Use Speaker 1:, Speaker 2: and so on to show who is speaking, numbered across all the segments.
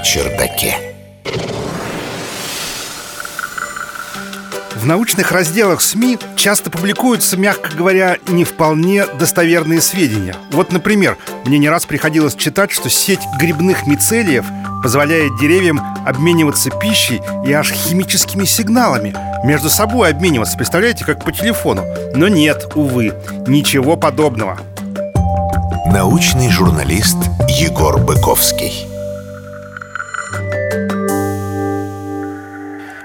Speaker 1: чердаке.
Speaker 2: В научных разделах СМИ часто публикуются, мягко говоря, не вполне достоверные сведения. Вот, например, мне не раз приходилось читать, что сеть грибных мицелиев позволяет деревьям обмениваться пищей и аж химическими сигналами. Между собой обмениваться, представляете, как по телефону. Но нет, увы, ничего подобного.
Speaker 1: Научный журналист Егор Быковский.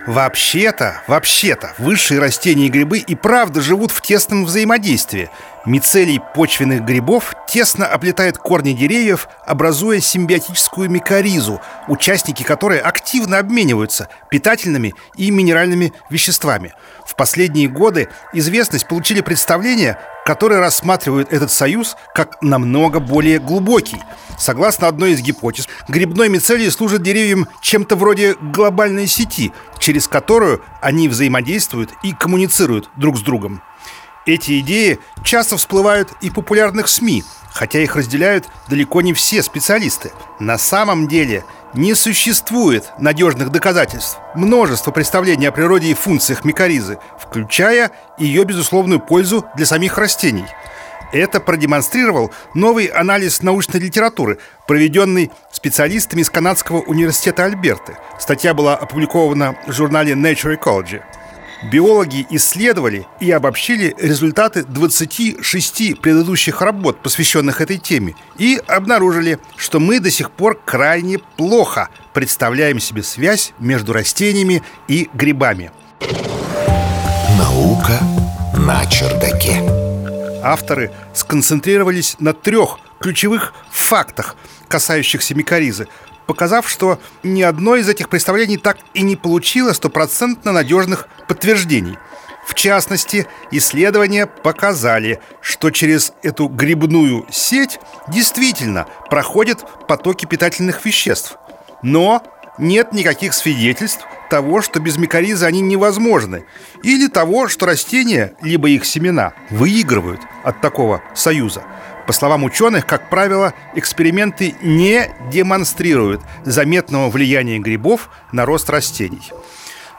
Speaker 2: Вообще-то, вообще-то, высшие растения и грибы и правда живут в тесном взаимодействии. Мицелий почвенных грибов тесно оплетает корни деревьев, образуя симбиотическую микоризу, участники которой активно обмениваются питательными и минеральными веществами. В последние годы известность получили представления, которые рассматривают этот союз как намного более глубокий. Согласно одной из гипотез, грибной мицелий служит деревьям чем-то вроде глобальной сети, через которую они взаимодействуют и коммуницируют друг с другом. Эти идеи часто всплывают и в популярных СМИ, хотя их разделяют далеко не все специалисты. На самом деле – не существует надежных доказательств. Множество представлений о природе и функциях микоризы, включая ее безусловную пользу для самих растений. Это продемонстрировал новый анализ научной литературы, проведенный специалистами из Канадского университета Альберты. Статья была опубликована в журнале Nature Ecology – Биологи исследовали и обобщили результаты 26 предыдущих работ, посвященных этой теме, и обнаружили, что мы до сих пор крайне плохо представляем себе связь между растениями и грибами.
Speaker 1: Наука на чердаке.
Speaker 2: Авторы сконцентрировались на трех ключевых фактах, касающихся микоризы, показав, что ни одно из этих представлений так и не получило стопроцентно надежных подтверждений. В частности, исследования показали, что через эту грибную сеть действительно проходят потоки питательных веществ. Но нет никаких свидетельств того, что без микоризы они невозможны, или того, что растения, либо их семена, выигрывают от такого союза. По словам ученых, как правило, эксперименты не демонстрируют заметного влияния грибов на рост растений.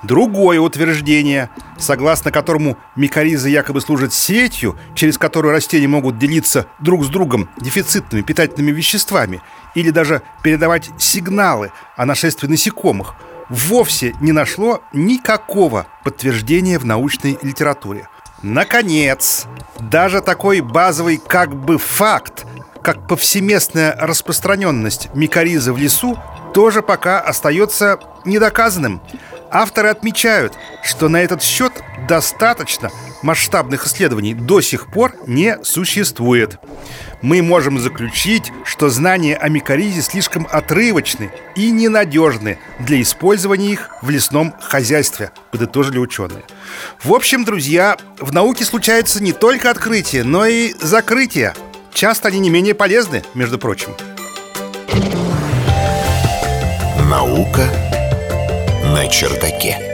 Speaker 2: Другое утверждение, согласно которому микориза якобы служит сетью, через которую растения могут делиться друг с другом дефицитными питательными веществами или даже передавать сигналы о нашествии насекомых, вовсе не нашло никакого подтверждения в научной литературе. Наконец, даже такой базовый как бы факт, как повсеместная распространенность микоризы в лесу, тоже пока остается недоказанным. Авторы отмечают, что на этот счет достаточно масштабных исследований до сих пор не существует. Мы можем заключить, что знания о микоризе слишком отрывочны и ненадежны для использования их в лесном хозяйстве, подытожили ученые. В общем, друзья, в науке случаются не только открытия, но и закрытия. Часто они не менее полезны, между прочим.
Speaker 1: Наука на чердаке.